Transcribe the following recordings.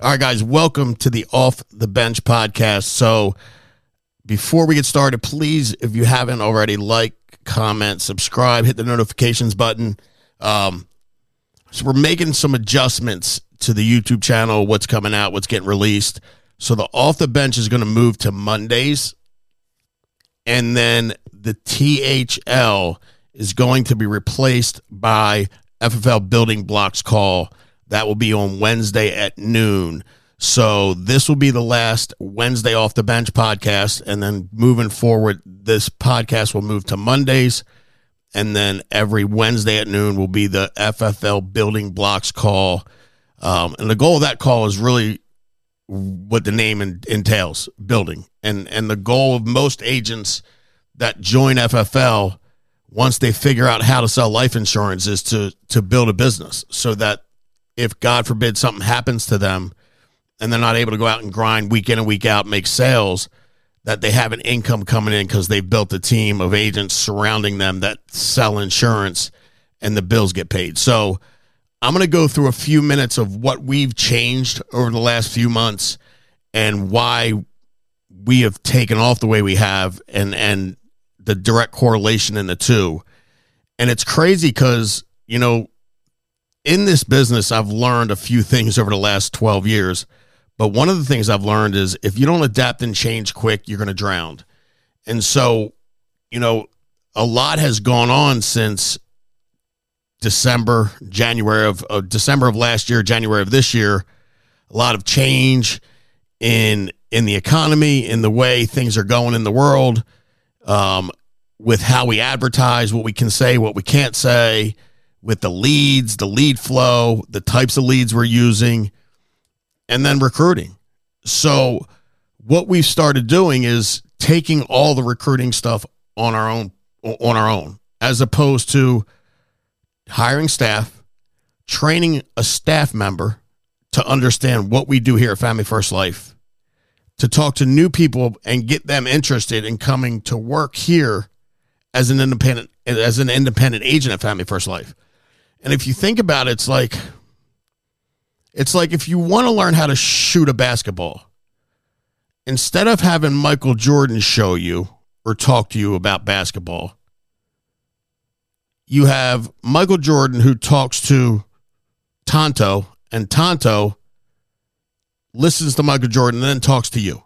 All right, guys, welcome to the Off the Bench podcast. So, before we get started, please, if you haven't already, like, comment, subscribe, hit the notifications button. Um, so, we're making some adjustments to the YouTube channel, what's coming out, what's getting released. So, the Off the Bench is going to move to Mondays, and then the THL is going to be replaced by FFL Building Blocks Call that will be on Wednesday at noon. So this will be the last Wednesday off the bench podcast. And then moving forward, this podcast will move to Mondays. And then every Wednesday at noon will be the FFL building blocks call. Um, and the goal of that call is really what the name entails building. And, and the goal of most agents that join FFL once they figure out how to sell life insurance is to, to build a business so that if God forbid something happens to them and they're not able to go out and grind week in and week out, make sales, that they have an income coming in because they've built a team of agents surrounding them that sell insurance and the bills get paid. So I'm going to go through a few minutes of what we've changed over the last few months and why we have taken off the way we have and and the direct correlation in the two. And it's crazy because, you know, in this business, I've learned a few things over the last 12 years. But one of the things I've learned is if you don't adapt and change quick, you're going to drown. And so, you know, a lot has gone on since December, January of, of December of last year, January of this year. A lot of change in in the economy, in the way things are going in the world, um, with how we advertise, what we can say, what we can't say with the leads, the lead flow, the types of leads we're using, and then recruiting. So, what we've started doing is taking all the recruiting stuff on our own on our own as opposed to hiring staff, training a staff member to understand what we do here at Family First Life, to talk to new people and get them interested in coming to work here as an independent as an independent agent at Family First Life. And if you think about it, it's like it's like if you want to learn how to shoot a basketball, instead of having Michael Jordan show you or talk to you about basketball, you have Michael Jordan who talks to Tonto, and Tonto listens to Michael Jordan and then talks to you.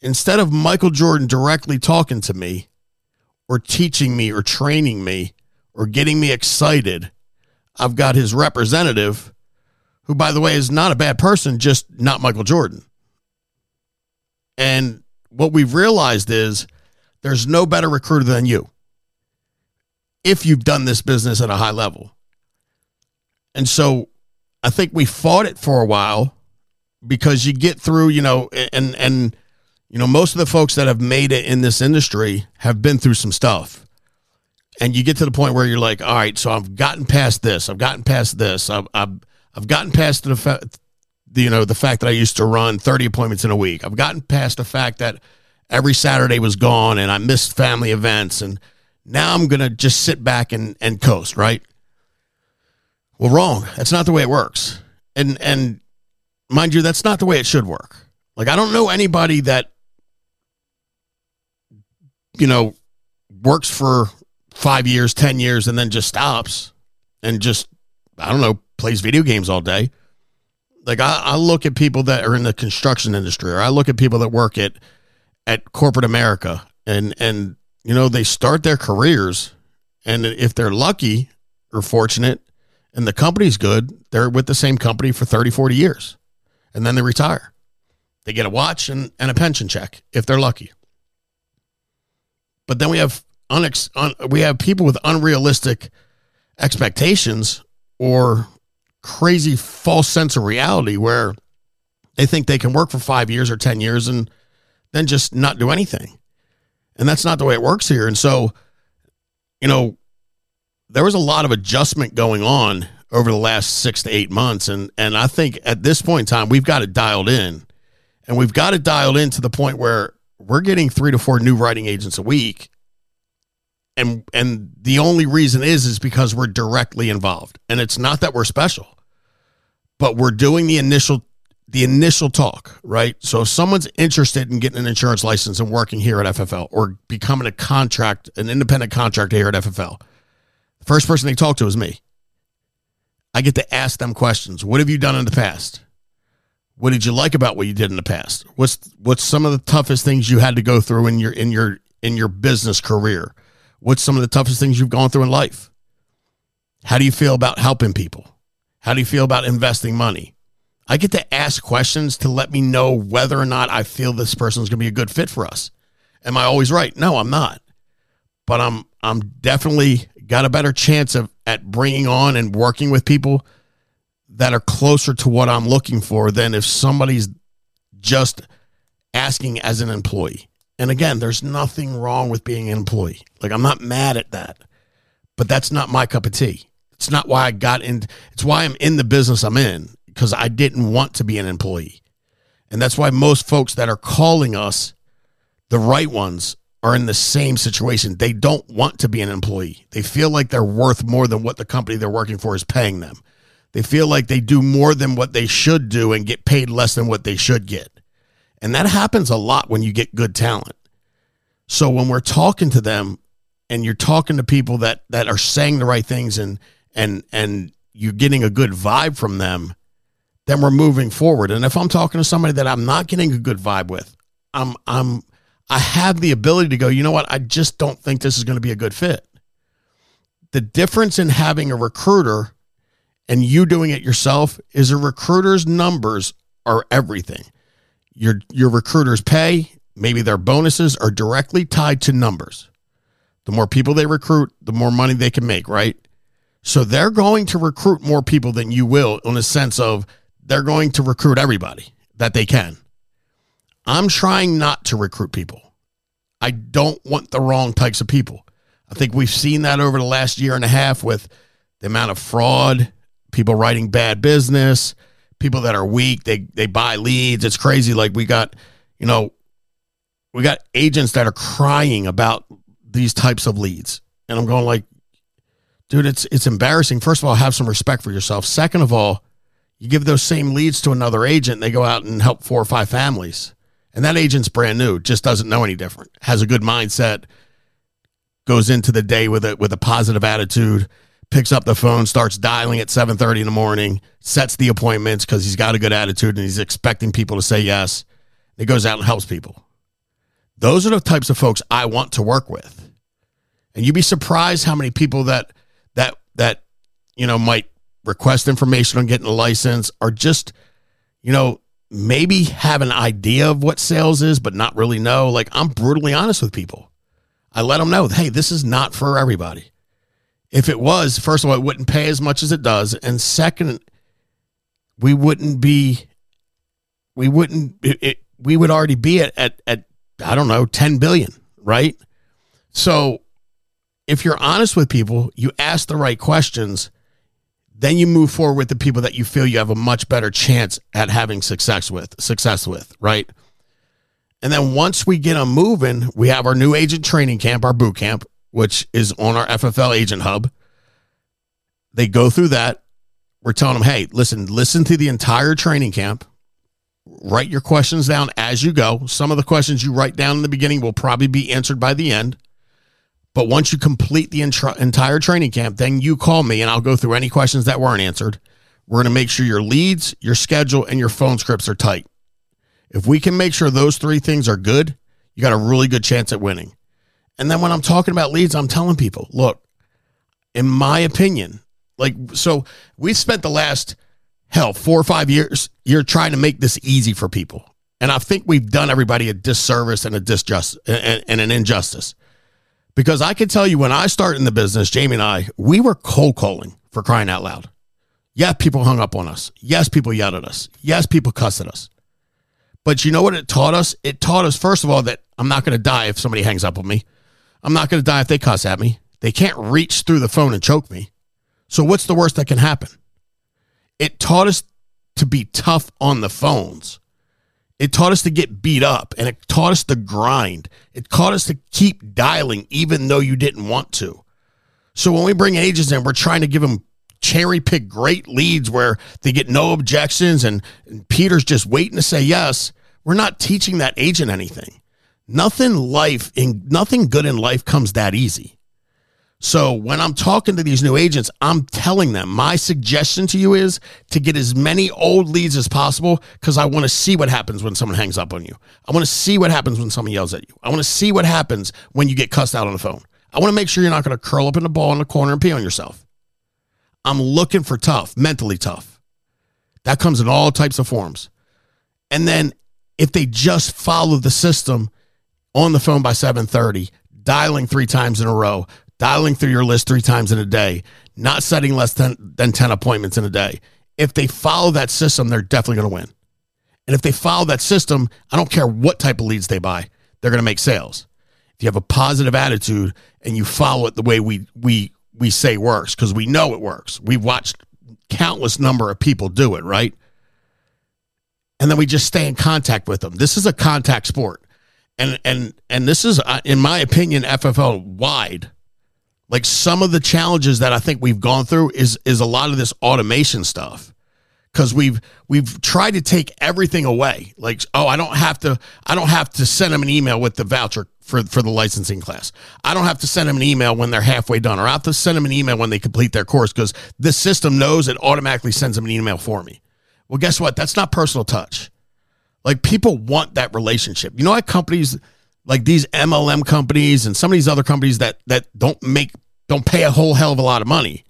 Instead of Michael Jordan directly talking to me or teaching me or training me, or getting me excited, I've got his representative, who, by the way, is not a bad person, just not Michael Jordan. And what we've realized is there's no better recruiter than you if you've done this business at a high level. And so I think we fought it for a while because you get through, you know, and, and, you know, most of the folks that have made it in this industry have been through some stuff and you get to the point where you're like, all right, so I've gotten past this, I've gotten past this, I've I've, I've gotten past the fact, you know, the fact that I used to run 30 appointments in a week. I've gotten past the fact that every Saturday was gone and I missed family events, and now I'm gonna just sit back and and coast, right? Well, wrong. That's not the way it works, and and mind you, that's not the way it should work. Like I don't know anybody that you know works for five years, 10 years, and then just stops and just, I don't know, plays video games all day. Like I, I look at people that are in the construction industry, or I look at people that work at at corporate America, and and you know they start their careers, and if they're lucky or fortunate, and the company's good, they're with the same company for 30, 40 years, and then they retire. They get a watch and, and a pension check if they're lucky. But then we have un- we have people with unrealistic expectations or crazy false sense of reality where they think they can work for five years or 10 years and then just not do anything. And that's not the way it works here. And so, you know, there was a lot of adjustment going on over the last six to eight months. And, and I think at this point in time, we've got it dialed in. And we've got it dialed in to the point where we're getting three to four new writing agents a week and and the only reason is is because we're directly involved and it's not that we're special but we're doing the initial the initial talk, right? So if someone's interested in getting an insurance license and working here at FFL or becoming a contract, an independent contractor here at FFL, the first person they talk to is me. I get to ask them questions. What have you done in the past? What did you like about what you did in the past? What's what's some of the toughest things you had to go through in your in your in your business career? What's some of the toughest things you've gone through in life? How do you feel about helping people? How do you feel about investing money? I get to ask questions to let me know whether or not I feel this person is going to be a good fit for us. Am I always right? No, I'm not. But I'm I'm definitely got a better chance of at bringing on and working with people that are closer to what I'm looking for than if somebody's just asking as an employee. And again, there's nothing wrong with being an employee. Like I'm not mad at that. But that's not my cup of tea. It's not why I got in it's why I'm in the business I'm in because I didn't want to be an employee. And that's why most folks that are calling us, the right ones, are in the same situation. They don't want to be an employee. They feel like they're worth more than what the company they're working for is paying them. They feel like they do more than what they should do and get paid less than what they should get. And that happens a lot when you get good talent. So when we're talking to them and you're talking to people that that are saying the right things and and and you're getting a good vibe from them, then we're moving forward. And if I'm talking to somebody that I'm not getting a good vibe with, I'm I'm I have the ability to go, you know what? I just don't think this is going to be a good fit. The difference in having a recruiter and you doing it yourself is a recruiter's numbers are everything. Your your recruiter's pay, maybe their bonuses are directly tied to numbers. The more people they recruit, the more money they can make, right? So they're going to recruit more people than you will in a sense of they're going to recruit everybody that they can. I'm trying not to recruit people. I don't want the wrong types of people. I think we've seen that over the last year and a half with the amount of fraud, people writing bad business, people that are weak, they they buy leads. It's crazy like we got, you know, we got agents that are crying about these types of leads. And I'm going like, dude, it's it's embarrassing. First of all, have some respect for yourself. Second of all, you give those same leads to another agent, they go out and help four or five families. And that agent's brand new, just doesn't know any different, has a good mindset, goes into the day with a with a positive attitude, picks up the phone, starts dialing at 7:30 in the morning, sets the appointments because he's got a good attitude and he's expecting people to say yes. He goes out and helps people. Those are the types of folks I want to work with. And you'd be surprised how many people that that that you know might request information on getting a license, or just, you know, maybe have an idea of what sales is, but not really know. Like, I'm brutally honest with people. I let them know, hey, this is not for everybody. If it was, first of all, it wouldn't pay as much as it does. And second, we wouldn't be, we wouldn't, it, it, we would already be at, at, at, I don't know, 10 billion, right? So if you're honest with people, you ask the right questions, then you move forward with the people that you feel you have a much better chance at having success with success with right and then once we get them moving we have our new agent training camp our boot camp which is on our ffl agent hub they go through that we're telling them hey listen listen to the entire training camp write your questions down as you go some of the questions you write down in the beginning will probably be answered by the end but once you complete the entire training camp, then you call me and I'll go through any questions that weren't answered. We're going to make sure your leads, your schedule, and your phone scripts are tight. If we can make sure those three things are good, you got a really good chance at winning. And then when I'm talking about leads, I'm telling people, look, in my opinion, like, so we spent the last, hell, four or five years, you're trying to make this easy for people. And I think we've done everybody a disservice and a disjustice and, and an injustice. Because I can tell you when I started in the business, Jamie and I, we were cold calling for crying out loud. Yeah, people hung up on us. Yes, people yelled at us. Yes, people cussed at us. But you know what it taught us? It taught us, first of all, that I'm not going to die if somebody hangs up on me. I'm not going to die if they cuss at me. They can't reach through the phone and choke me. So, what's the worst that can happen? It taught us to be tough on the phones. It taught us to get beat up and it taught us to grind. It taught us to keep dialing even though you didn't want to. So when we bring agents in, we're trying to give them cherry pick great leads where they get no objections and, and Peter's just waiting to say yes. We're not teaching that agent anything. Nothing life in nothing good in life comes that easy. So when I'm talking to these new agents, I'm telling them my suggestion to you is to get as many old leads as possible because I want to see what happens when someone hangs up on you. I want to see what happens when someone yells at you. I want to see what happens when you get cussed out on the phone. I want to make sure you're not going to curl up in the ball in the corner and pee on yourself. I'm looking for tough, mentally tough. That comes in all types of forms. And then if they just follow the system on the phone by 7:30, dialing 3 times in a row, dialing through your list 3 times in a day, not setting less than, than 10 appointments in a day. If they follow that system, they're definitely going to win. And if they follow that system, I don't care what type of leads they buy, they're going to make sales. If you have a positive attitude and you follow it the way we we we say works because we know it works. We've watched countless number of people do it, right? And then we just stay in contact with them. This is a contact sport. And and and this is uh, in my opinion FFL wide. Like some of the challenges that I think we've gone through is is a lot of this automation stuff because we've we've tried to take everything away. Like, oh, I don't have to I don't have to send them an email with the voucher for for the licensing class. I don't have to send them an email when they're halfway done, or I have to send them an email when they complete their course because the system knows it automatically sends them an email for me. Well, guess what? That's not personal touch. Like people want that relationship. You know why companies like these MLM companies and some of these other companies that that don't make don't pay a whole hell of a lot of money.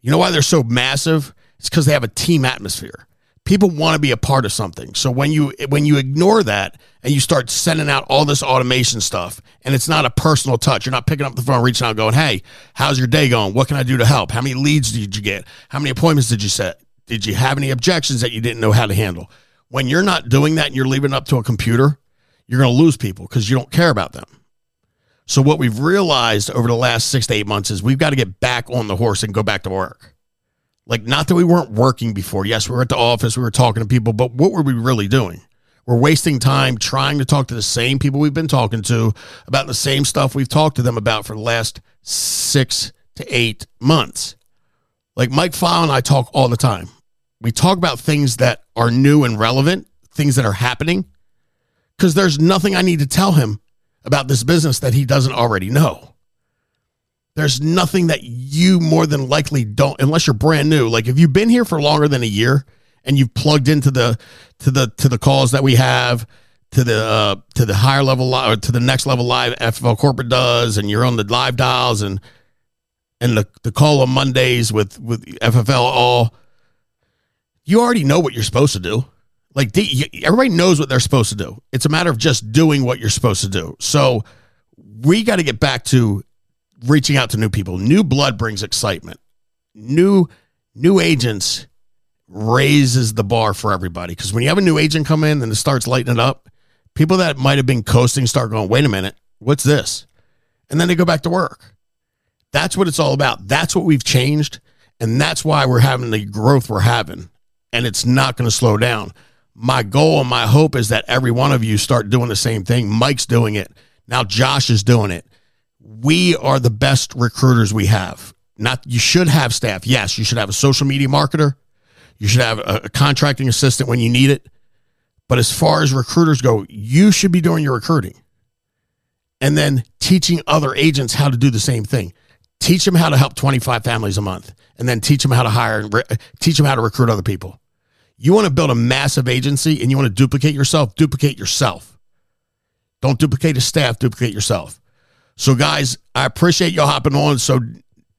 You know why they're so massive? It's because they have a team atmosphere. People want to be a part of something. So when you when you ignore that and you start sending out all this automation stuff and it's not a personal touch, you're not picking up the phone, reaching out, going, "Hey, how's your day going? What can I do to help? How many leads did you get? How many appointments did you set? Did you have any objections that you didn't know how to handle?" When you're not doing that and you're leaving it up to a computer, you're going to lose people because you don't care about them. So what we've realized over the last six to eight months is we've got to get back on the horse and go back to work. Like, not that we weren't working before. Yes, we were at the office, we were talking to people, but what were we really doing? We're wasting time trying to talk to the same people we've been talking to about the same stuff we've talked to them about for the last six to eight months. Like Mike File and I talk all the time. We talk about things that are new and relevant, things that are happening, because there's nothing I need to tell him about this business that he doesn't already know. There's nothing that you more than likely don't unless you're brand new. Like if you've been here for longer than a year and you've plugged into the to the to the calls that we have to the uh, to the higher level or to the next level live FFL corporate does and you're on the live dials and and the, the call on Mondays with with FFL all you already know what you're supposed to do like everybody knows what they're supposed to do it's a matter of just doing what you're supposed to do so we got to get back to reaching out to new people. New blood brings excitement. New new agents raises the bar for everybody because when you have a new agent come in and it starts lighting it up, people that might have been coasting start going, "Wait a minute, what's this?" And then they go back to work. That's what it's all about. That's what we've changed, and that's why we're having the growth we're having, and it's not going to slow down. My goal and my hope is that every one of you start doing the same thing. Mike's doing it. Now Josh is doing it we are the best recruiters we have. Not you should have staff. Yes, you should have a social media marketer. You should have a, a contracting assistant when you need it. But as far as recruiters go, you should be doing your recruiting and then teaching other agents how to do the same thing. Teach them how to help 25 families a month and then teach them how to hire and re- teach them how to recruit other people. You want to build a massive agency and you want to duplicate yourself, duplicate yourself. Don't duplicate a staff, duplicate yourself. So, guys, I appreciate y'all hopping on. So,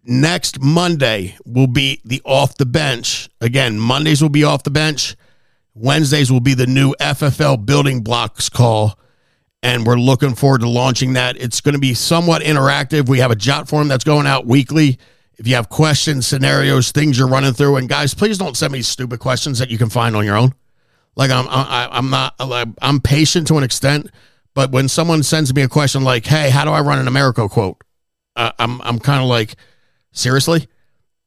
next Monday will be the off the bench. Again, Mondays will be off the bench. Wednesdays will be the new FFL building blocks call. And we're looking forward to launching that. It's going to be somewhat interactive. We have a JotForm that's going out weekly. If you have questions, scenarios, things you're running through, and guys, please don't send me stupid questions that you can find on your own. Like I'm, I, I'm not, I'm patient to an extent, but when someone sends me a question like, "Hey, how do I run an Americo quote?" Uh, I'm I'm kind of like, seriously,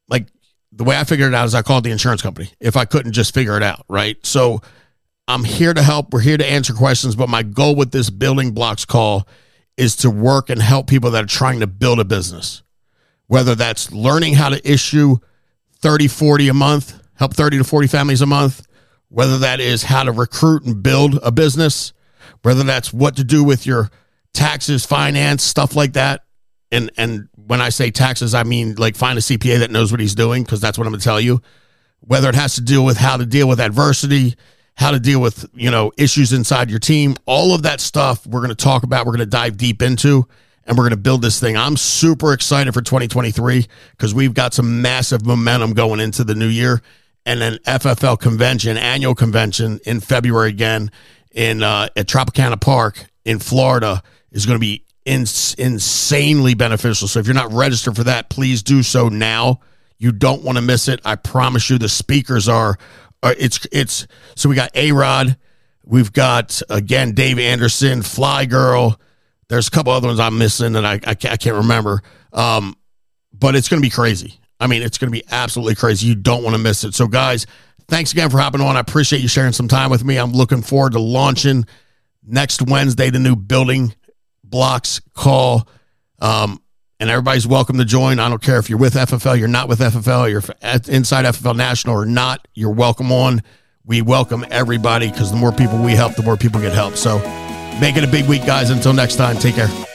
like the way I figured it out is I called the insurance company if I couldn't just figure it out, right? So I'm here to help. We're here to answer questions, but my goal with this building blocks call is to work and help people that are trying to build a business, whether that's learning how to issue 30, 40 a month, help 30 to 40 families a month, whether that is how to recruit and build a business, whether that's what to do with your taxes, finance, stuff like that. And and when I say taxes, I mean like find a CPA that knows what he's doing because that's what I'm going to tell you. Whether it has to deal with how to deal with adversity, how to deal with, you know, issues inside your team, all of that stuff we're going to talk about, we're going to dive deep into and we're going to build this thing. I'm super excited for 2023 because we've got some massive momentum going into the new year and then FFL convention, annual convention in February again in uh, at Tropicana Park in Florida is going to be ins- insanely beneficial. So if you're not registered for that, please do so now. You don't want to miss it. I promise you. The speakers are, are it's it's so we got A Rod, we've got again Dave Anderson, Fly Girl. There's a couple other ones I'm missing that I I can't remember. Um, but it's going to be crazy. I mean, it's going to be absolutely crazy. You don't want to miss it. So, guys, thanks again for hopping on. I appreciate you sharing some time with me. I'm looking forward to launching next Wednesday the new building blocks call. Um, and everybody's welcome to join. I don't care if you're with FFL, you're not with FFL, you're inside FFL National or not, you're welcome on. We welcome everybody because the more people we help, the more people get help. So make it a big week, guys. Until next time, take care.